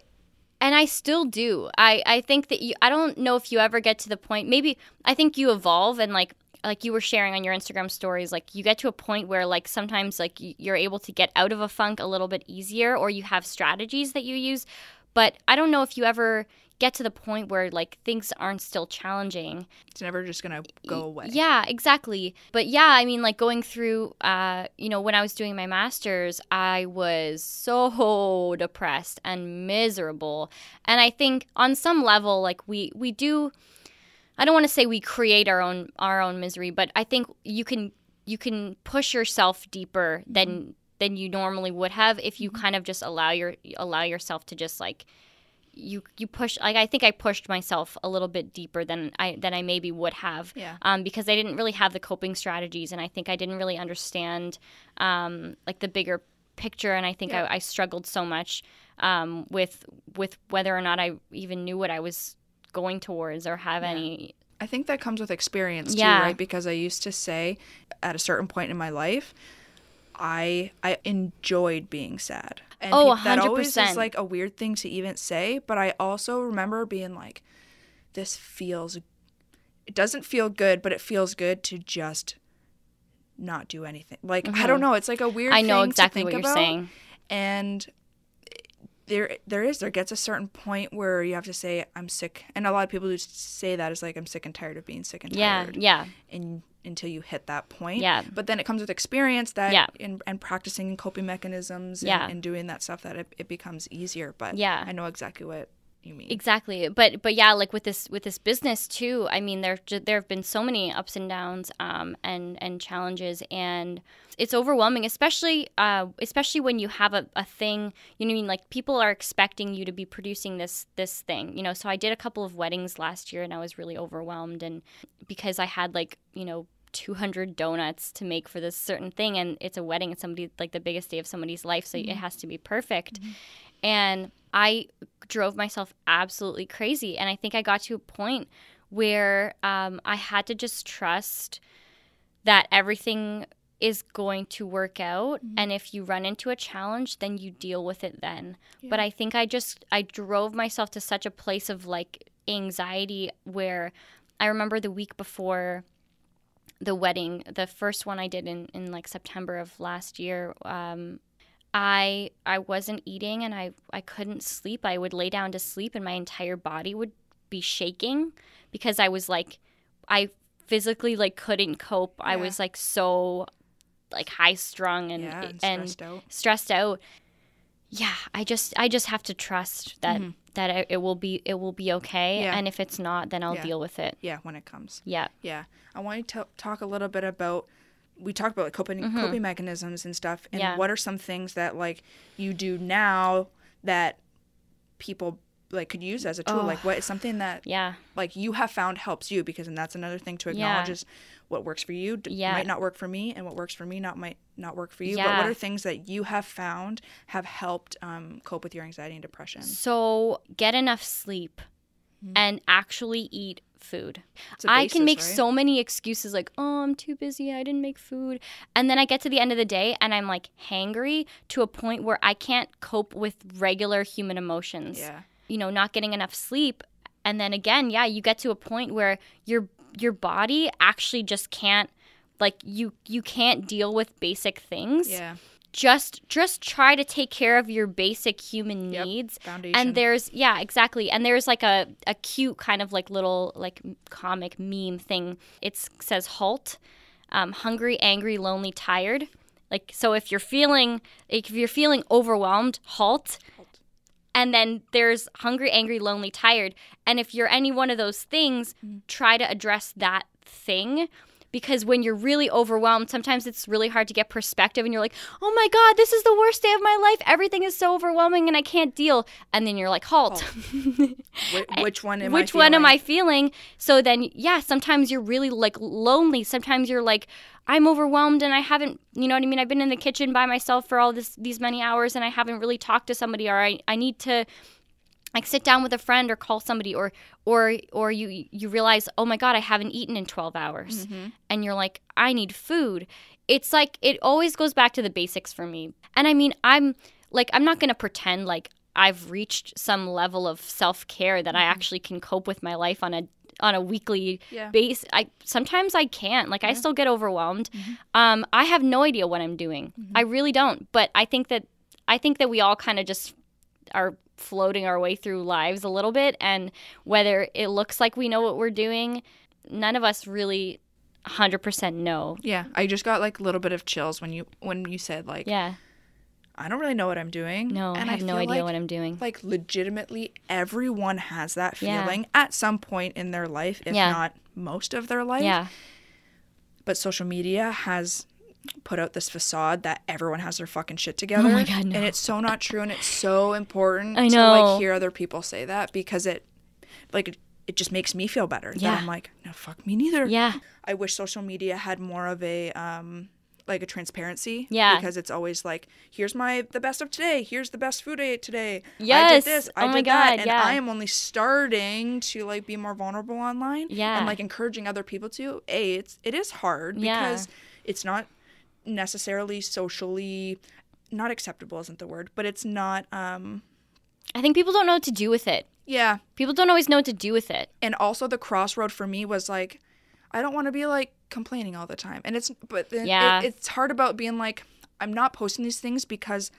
and I still do. I I think that you I don't know if you ever get to the point maybe I think you evolve and like like you were sharing on your Instagram stories like you get to a point where like sometimes like you're able to get out of a funk a little bit easier or you have strategies that you use but I don't know if you ever get to the point where like things aren't still challenging
It's never just gonna go away.
Yeah, exactly. But yeah, I mean, like going through, uh, you know, when I was doing my master's, I was so <laughs> depressed and miserable. And I think on some level, like we we do, I don't want to say we create our own our own misery, but I think you can you can push yourself deeper than than you normally would have if you kind of just allow your allow yourself to just like you you push like I think I pushed myself a little bit deeper than I than I maybe would have
Yeah.
um, because I didn't really have the coping strategies and I think I didn't really understand um, like the bigger picture and I think
Yeah.
I, I struggled so much um, with with whether or not I even knew what I was going towards or have any
I think that comes with experience too,
Yeah.
right? Because I used to say at a certain point in my life, I I enjoyed being sad. And
Oh,
peop- that always is
100%.
like a weird thing to even say, but I also remember being like, this feels it doesn't feel good, but it feels good to just not do anything. Like I don't know, it's like a weird
Mm-hmm. I know
thing to
exactly what you're
about.
saying
and there there is there gets a certain point where you have to say i'm sick and a lot of people just say that is like i'm sick and tired of being sick and tired.
yeah yeah
and until you hit that point
Yeah.
but then it comes with experience that
Yeah.
and, and practicing coping mechanisms and,
Yeah.
and doing that stuff that it, it becomes easier but
Yeah.
i know exactly what you mean
exactly but but yeah like with this with this business too i mean there there have been so many ups and downs um and and challenges and it's overwhelming especially uh especially when you have a, a thing you know what I mean like people are expecting you to be producing this this thing you know so i did a couple of weddings last year and i was really overwhelmed and because i had like you know 200 donuts to make for this certain thing and it's a wedding it's somebody like the biggest day of somebody's life so it mm-hmm. has to be perfect mm-hmm. and I drove myself absolutely crazy. And I think I got to a point where um, I had to just trust that everything is going to work out. Mm-hmm. And if you run into a challenge, then you deal with it then. But I think I just, I drove myself to such a place of like anxiety where I remember the week before the wedding, the first one I did in, in like September of last year, um, I I wasn't eating and I, I couldn't sleep. I would lay down to sleep and my entire body would be shaking because I was like I physically like couldn't cope. I was like so like high strung and
yeah, and
and
stressed out.
stressed out. Yeah, I just I just have to trust that that it, will be it will be okay,
Mm-hmm. Yeah.
and if it's not, then I'll
Yeah.
deal with it.
Yeah, when it comes.
Yeah.
Yeah, I want to talk a little bit about. We talked about like coping coping mechanisms and stuff, and
Mm-hmm. Yeah.
what are some things that like you do now that people like could use as a tool?
Oh.
Like, what is something that
Yeah.
like you have found helps you? Because and that's another thing to
Yeah.
acknowledge is what works for you d-
Yeah.
might not work for me, and what works for me not might not work for you. But what are things that you have found have helped um, cope with your anxiety and depression?
So get enough sleep and actually eat food.
Mm-hmm. A
I can make
right?
so many excuses like, oh, I'm too busy. I didn't make food. And then I get to the end of the day and I'm like hangry to a point where I can't cope with regular human emotions.
Yeah.
You know, not getting enough sleep. And then again, yeah, you get to a point where your your body actually just can't like you you can't deal with basic things
Yeah.
just just try to take care of your basic human
Yep.
needs
Foundation.
and there's yeah exactly and there's like a, a cute kind of like little like comic meme thing it says halt um, hungry angry lonely tired like so if you're feeling if you're feeling overwhelmed halt and then there's hungry angry lonely tired. And if you're any one of those things mm. try to address that thing because when you're really overwhelmed sometimes it's really hard to get perspective and you're like oh my god this is the worst day of my life everything is so overwhelming and i can't deal and then you're like halt <laughs>
Wh- which one am
which
I
one am
feeling?
I feeling? So then, yeah, sometimes you're really like lonely. Sometimes you're like, I'm overwhelmed and I haven't, you know what I mean? I've been in the kitchen by myself for all this these many hours and I haven't really talked to somebody, or I, I need to like sit down with a friend or call somebody, or or or you you realize, oh my god, I haven't eaten in 12 hours, mm-hmm. and you're like, I need food. It's like it always goes back to the basics for me. And I mean, I'm like, I'm not gonna pretend like I've reached some level of self care that I mm-hmm. actually can cope with my life on a on a weekly
Yeah.
base. I sometimes I can't. Like I still get overwhelmed. Mm-hmm. Um, I have no idea what I'm doing. I really don't. But I think that I think that we all kind of just are floating our way through lives a little bit, and whether it looks like we know what we're doing, none of us really 100% know.
Yeah, I just got like a little bit of chills when you when you said like
Yeah.
I don't really know what I'm doing.
No,
and
I have no idea
like,
what I'm doing.
Like legitimately, everyone has that
Yeah.
feeling at some point in their life, if
Yeah.
not most of their life.
Yeah.
But social media has put out this facade that everyone has their fucking shit together.
Oh my God, no.
And it's so not true, and it's so important
I
to
know.
like hear other people say that because it, like, it, just makes me feel better.
Yeah.
That I'm like, no, fuck me neither.
Yeah.
I wish social media had more of a um like a transparency.
Yeah.
Because it's always like, here's my the best of today. Here's the best food I ate today.
Yes.
I did this. I
Oh my
did that.
God,
And
yeah.
I am only starting to like be more vulnerable online.
Yeah.
And like encouraging other people to. A, it's it is hard
Yeah.
because it's not necessarily socially not acceptable isn't the word, but it's not um
I think people don't know what to do with it.
yeah.
People don't always know what to do with it.
and also the crossroad for me was like i don't want to be like complaining all the time and it's but then it- it's hard about being like i'm not posting these things because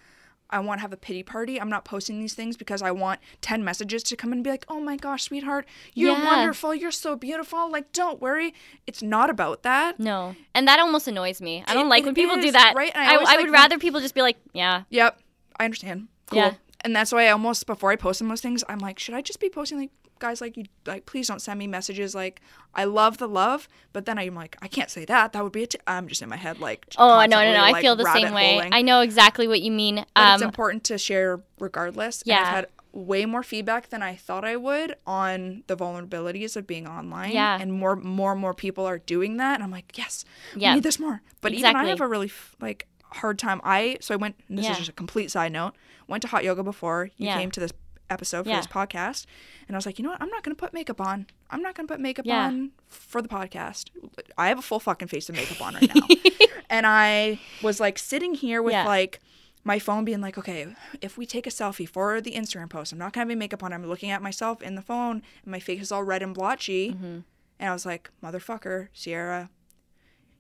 i want to have a pity party i'm not posting these things because i want 10 messages to come and be like oh my gosh sweetheart you're
Yeah.
wonderful you're so beautiful like don't worry it's not about that
No. And that almost annoys me. I don't
It-
like when people do that.
right? I
I, I
like
would rather people just be like, yeah.
yep i understand cool
Yeah.
and that's why i almost before i post some of those things i'm like should i just be posting like guys like you like please don't send me messages like i love the love but then i'm like i can't say that that would be it i'm just in my head like
Oh, no, no, no. I feel the same way.
holing.
I know exactly what you mean.
but it's
Um,
important to share regardless and
Yeah.
i've had way more feedback than i thought i would on the vulnerabilities of being online
Yeah.
and more more and more people are doing that and i'm like yes
Yeah.
we need this more but even i have a really like hard time i so i went and this
Yeah.
is just a complete side note went to hot yoga before you
Yeah.
came to this episode for
Yeah.
this podcast and i was like you know what i'm not going to put makeup on i'm not going to put makeup
Yeah.
on for the podcast i have a full fucking face of makeup on right now <laughs> and i was like sitting here with
Yeah.
like my phone being like, okay, if we take a selfie for the Instagram post, I'm not gonna have any makeup on. I'm looking at myself in the phone, and my face is all red and blotchy.
Mm-hmm.
And I was like, motherfucker, Sierra,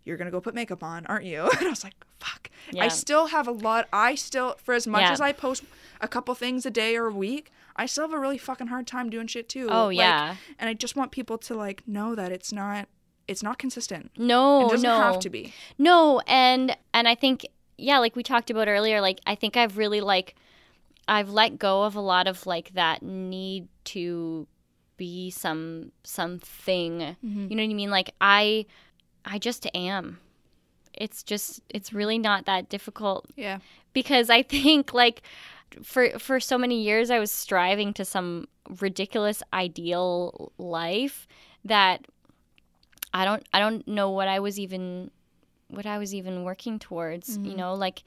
you're gonna go put makeup on, aren't you? <laughs> And I was like, fuck. I still have a lot. I still, for as much
Yeah.
as I post a couple things a day or a week, I still have a really fucking hard time doing shit too.
Oh,
Like,
yeah.
And I just want people to like know that it's not. It's not consistent.
No,
it doesn't
no.
have to be.
No, and and I think yeah, like we talked about earlier, like I think I've really like I've let go of a lot of like that need to be some something.
Mm-hmm.
You know what I mean? Like I I just am. It's just it's really not that difficult
Yeah.
because I think like for for so many years I was striving to some ridiculous ideal life that I don't I don't know what I was even what I was even working towards, you know, like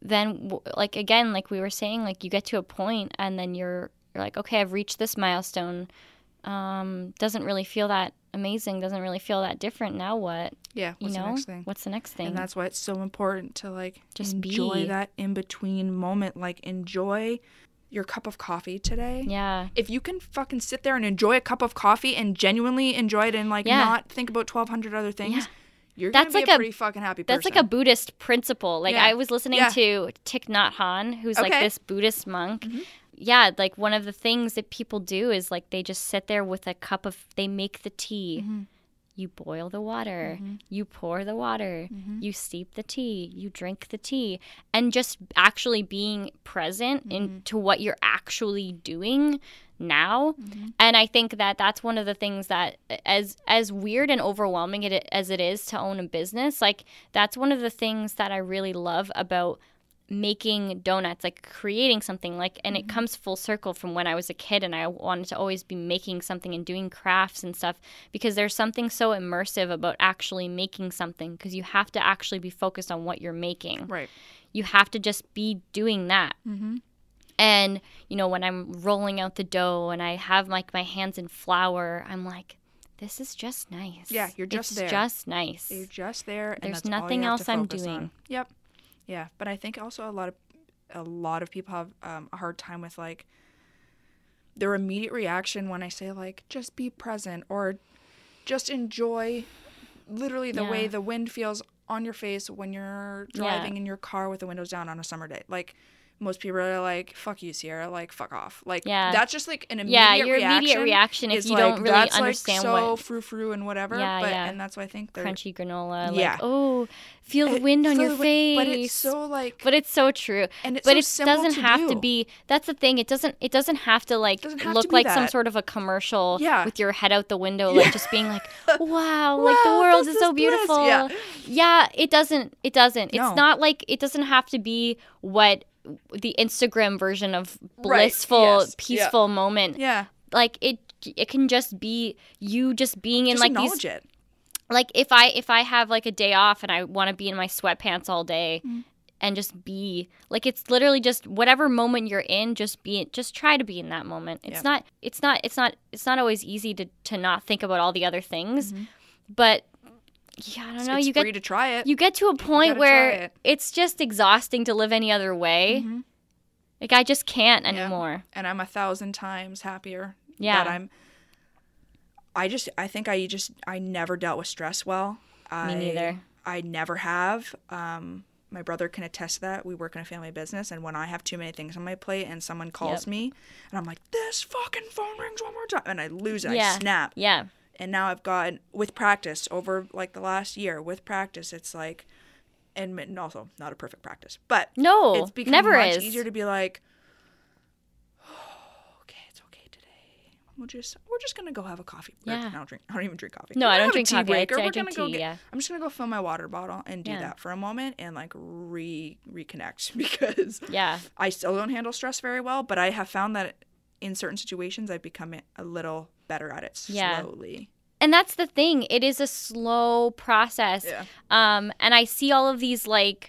then like again like we were saying like you get to a point and then you're you're like okay, I've reached this milestone. Um doesn't really feel that amazing, doesn't really feel that different. Now what?
Yeah. What's
you know?
the next thing?
What's the next thing?
And that's why it's so important to like
Just
enjoy
be.
that in between moment. Like enjoy your cup of coffee today.
yeah.
If you can fucking sit there and enjoy a cup of coffee and genuinely enjoy it and like
Yeah.
not think about twelve hundred other things,
Yeah.
you're gonna
That's
be
like
a
a-
pretty fucking happy person.
That's like a Buddhist principle. Like
Yeah.
I was listening
Yeah.
to Thich Nhat Hanh, who's like
Okay. Mm-hmm.
this Buddhist monk. Yeah, like one of the things that people do is like they just sit there with a cup of they make the tea.
Mm-hmm.
You boil the water, you pour the water,
Mm-hmm.
you steep the tea, you drink the tea, and just actually being present
Mm-hmm.
into what you're actually doing now
Mm-hmm.
and i think that that's one of the things that as as weird and overwhelming it as it is to own a business like that's one of the things that i really love about making donuts like creating something like and
Mm-hmm.
it comes full circle from when i was a kid and i wanted to always be making something and doing crafts and stuff because there's something so immersive about actually making something because you have to actually be focused on what you're making
right.
you have to just be doing that.
Mm-hmm.
And you know, when I'm rolling out the dough and I have like my hands in flour, I'm like, this is just nice.
Yeah, you're just
it's
there.
just nice.
You're just there. And
There's nothing else I'm
focus on.
doing.
Yep. Yeah, but I think also a lot of a lot of people have um, a hard time with like their immediate reaction when I say like just be present or just enjoy literally the way the wind feels on your face when you're
Yeah.
driving in your car with the windows down on a summer day. Like most people are like, "Fuck you, Sierra!" Like, "Fuck off!" Like,
Yeah.
that's just like an immediate
Yeah, your
reaction.
immediate reaction if
is
you
like,
don't really
that's
understand
like so
what-
frou frou and whatever.
Yeah,
but
yeah.
and that's why I think they're
Crunchy granola.
Yeah.
Like, oh, feel the
it-
wind on your
the
face.
But it's so like
But it's so true.
And it's
but
so
it
simple
doesn't
to
have to be. That's the thing. It doesn't. It doesn't have to like
have
look
be
like some sort of a commercial.
Yeah.
With your head out the window, like just being like, <laughs> "Wow, like the world is so
is bliss."
beautiful."
Yeah.
Yeah, It doesn't. It doesn't.
No.
It's not like it doesn't have to be what the Instagram version of
Right,
blissful,
yes, yeah.
peaceful moment.
yeah,
Like it. It can just be you just being in like
acknowledge
these
it.
like if I if I have like a day off and I want to be in my sweatpants all day
Mm.
and just be like it's literally just whatever moment you're in just be just try to be in that moment. It's
Yep.
not it's not it's not it's not always easy to to not think about all the other things.
Mm-hmm.
But yeah, I don't know,
it's
you
free
get
to try it.
you get to a point where
it.
it's just exhausting to live any other way.
Mhm.
Like I just can't
Yeah.
anymore.
and I'm a thousand times happier
Yeah.
that I'm. I just, I think I just, I never dealt with stress well. I, Me
neither.
I never have. Um, my brother can attest to that. We work in a family business, and when I have too many things on my plate, and someone calls
Yep.
me, and I'm like, "This fucking phone rings one more time," and I lose it.
Yeah.
I snap.
Yeah.
And now I've gotten with practice over like the last year with practice it's like and and also not a perfect practice but
No,
it's become
never
much
is.
easier to be like oh, okay it's okay today we'll just we're just gonna go have a coffee.
Yeah.
I don't drink I don't even drink coffee
No, I don't drink
tea
coffee. I-
break,
I
we're
drink tea,
get-
yeah.
I'm just gonna go fill my water bottle and do
Yeah.
that for a moment and like re reconnect <laughs> because
Yeah.
I still don't handle stress very well but I have found that in certain situations I've become a little better at it
Yeah.
slowly.
And that's the thing it is a slow process.
Yeah.
um and i see all of these like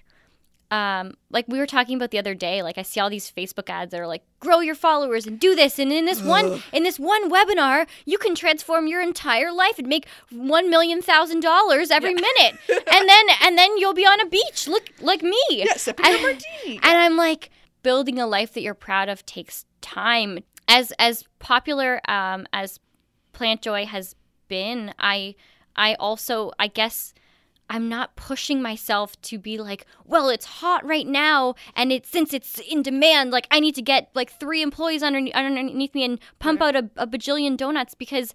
um like we were talking about the other day like i see all these facebook ads that are like grow your followers and do this and in this one in this one webinar you can transform your entire life and make one million thousand dollars every minute. <laughs> And then and then you'll be on a beach look like me.
Yeah, sipping
And- and I'm like, building a life that you're proud of takes time. As as popular um, as Plant Joy has been, I I also I guess I'm not pushing myself to be like, well, it's hot right now, and it's since it's in demand, like I need to get like three employees underneath, underneath me and pump out a, a bajillion donuts because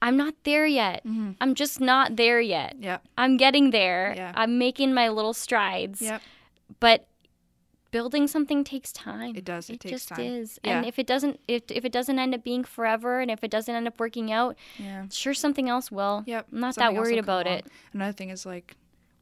I'm not there yet. Mm-hmm. I'm just not there yet.
Yep.
I'm getting there.
Yeah.
I'm making my little strides.
Yep.
But building something takes time.
It does. It takes time.
Just
time.
is.
Yeah.
And if it doesn't if, if it doesn't end up being forever and if it doesn't end up working out,
Yeah.
sure something else will.
Yep.
I'm not
something
that worried about it.
Another thing is like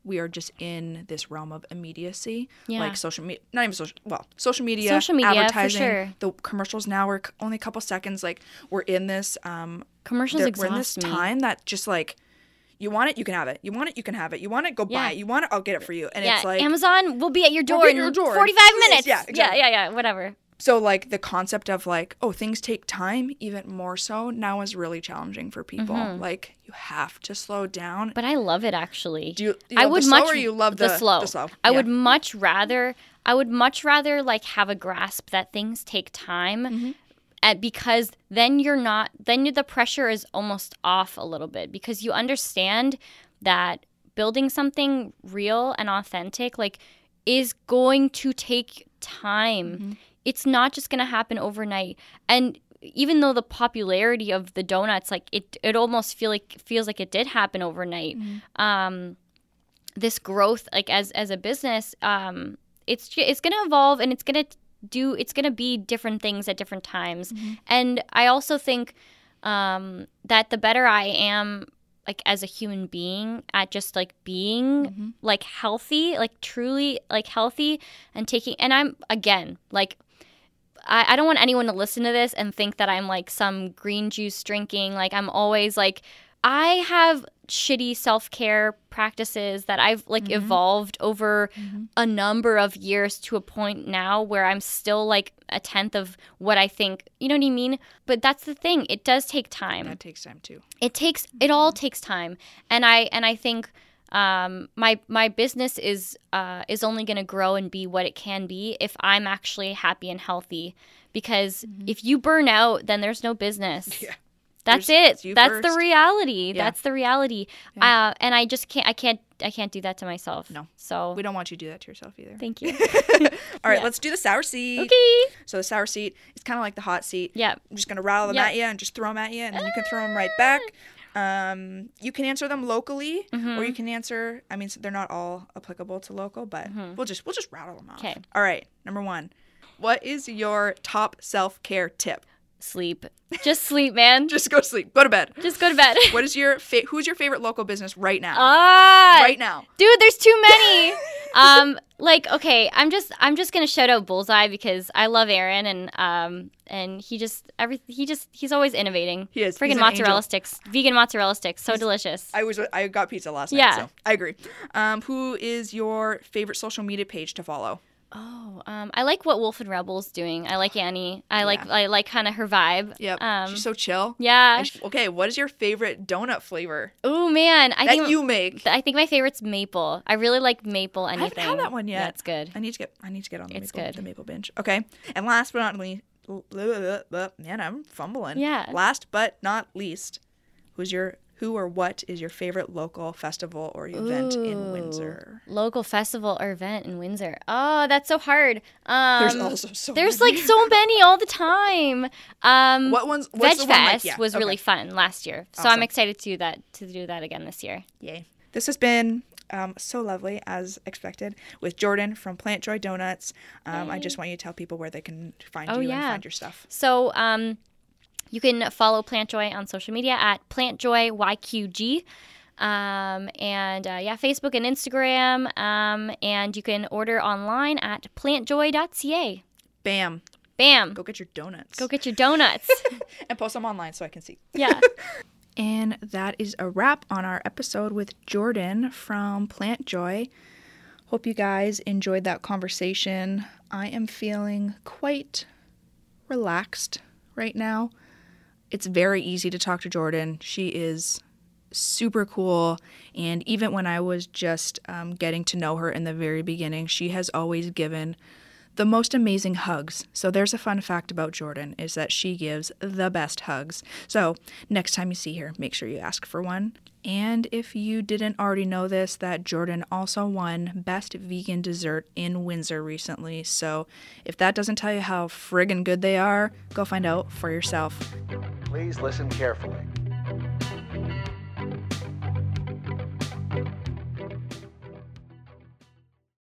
we are just in this realm of immediacy.
Yeah.
Like social media, not even social, well, social media,
Social media, for
advertising.
sure.
The commercials now are only a couple seconds. Like we're in this, um,
Commercials
we're in this
me.
time that just like, you want it, you can have it. You want it, you can have it. You want it, go
Yeah.
buy it. You want it, I'll get it for you. And
yeah,
it's like,
Amazon will be at your door
at
in
your door
45
two
minutes.
Yeah, exactly.
yeah, yeah, yeah, whatever.
so like the concept of like, oh, things take time, even more so now is really challenging for people.
Mm-hmm.
Like you have to slow down.
But I love it actually.
Do you, you
I would much
you love the,
the slow.
The slow.
I
Yeah.
would much rather I would much rather like have a grasp that things take time.
Mm-hmm.
Uh, because then you're not then you the pressure is almost off a little bit because you understand that building something real and authentic like is going to take time.
Mm-hmm.
It's not just going to happen overnight. And even though the popularity of the donuts like it it almost feel like feels like it did happen overnight.
Mm-hmm.
Um this growth like as as a business um it's it's going to evolve and it's going to do it's going to be different things at different times. And i also think um that the better i am like as a human being at just like being like healthy like truly like healthy and taking and i'm again like I, I don't want anyone to listen to this and think that I'm like some green juice drinking. Like I'm always like I have shitty self care practices that I've like evolved over a number of years to a point now where I'm still like a tenth of what I think. You know what I mean? But that's the thing. It does take time
That takes time too.
it takes it all takes time and i and i think um, my my business is uh, is only going to grow and be what it can be if i'm actually happy and healthy because if you burn out then there's no business
Mm-hmm. <laughs> Yeah.
That's
There's-
it that's the reality
Yeah.
that's the reality uh, and i just can't i can't i can't do that to myself
No.
so
We don't want you to do that to yourself either.
thank you <laughs>
All right,
Yeah.
let's do the sour seat.
okay
So the sour seat is kind of like the hot seat.
yeah
I'm just gonna rattle them
Yeah.
at you and just throw them at you, and then you can throw them right back. Um, you can answer them locally,
Mm-hmm.
or you can answer. I mean, they're not all applicable to local, but we'll just we'll just rattle them off.
Mm-hmm. 'Kay.
All right. Number one, what is your top self care tip?
Sleep just sleep man <laughs>
Just go to sleep. Go to bed.
just go to bed <laughs>
What is your fa- who's your favorite local business right now?
ah
right now.
dude there's too many <laughs> um like okay i'm just i'm just gonna shout out bullseye because i love aaron and um and he just every he just he's always innovating
He is. He's
freaking mozzarella
angel.
sticks vegan mozzarella sticks so delicious
I was I got pizza last night,
Yeah.
so I agree. Um, who is your favorite social media page to follow?
Oh um i like what wolf and rebel's doing i like annie i like i like kind of her vibe
Yep.
um
She's so chill.
yeah
she- Okay, what is your favorite donut flavor
oh man i
that
think
you make?
i think my favorite's maple i really like maple anything.
I haven't had that one yet.
that's good
I need to get I need to get on the
It's
maple,
good.
the maple binge. Okay. And last but not least, man, I'm fumbling.
Yeah.
Last but not least, who's your who or what is your favorite local festival or event in Windsor?
local festival or event in windsor oh that's so hard um
There's also so
There's
many.
like so <laughs> many all the time. Um,
What one's
Veg
what's one like-
Fest
yeah,
was
okay.
really fun last year, so
Awesome.
I'm excited to do that to do that again this year.
Yay. This has been um, so lovely, as expected, with Jordan from Plant Joy Donuts. Um, I just want you to tell people where they can find
Oh,
you and find your stuff.
So um, you can follow Plant Joy on social media at Plant Joy YQG. Um, and uh, yeah, Facebook and Instagram. Um, and you can order online at plantjoy.ca.
Bam.
Bam.
Go get your donuts.
Go get your donuts. <laughs>
and post them online so I can see.
yeah. <laughs>
And that is a wrap on our episode with Jordan from Plant Joy. Hope you guys enjoyed that conversation. I am feeling quite relaxed right now. It's very easy to talk to Jordan. She is super cool. And even when I was just um, getting to know her in the very beginning, she has always given the most amazing hugs. So there's a fun fact about Jordan is that she gives the best hugs. So next time you see her, make sure you ask for one. And if you didn't already know this, that Jordan also won Best Vegan Dessert in Windsor recently. So if that doesn't tell you how friggin' good they are, go find out for yourself.
Please listen carefully.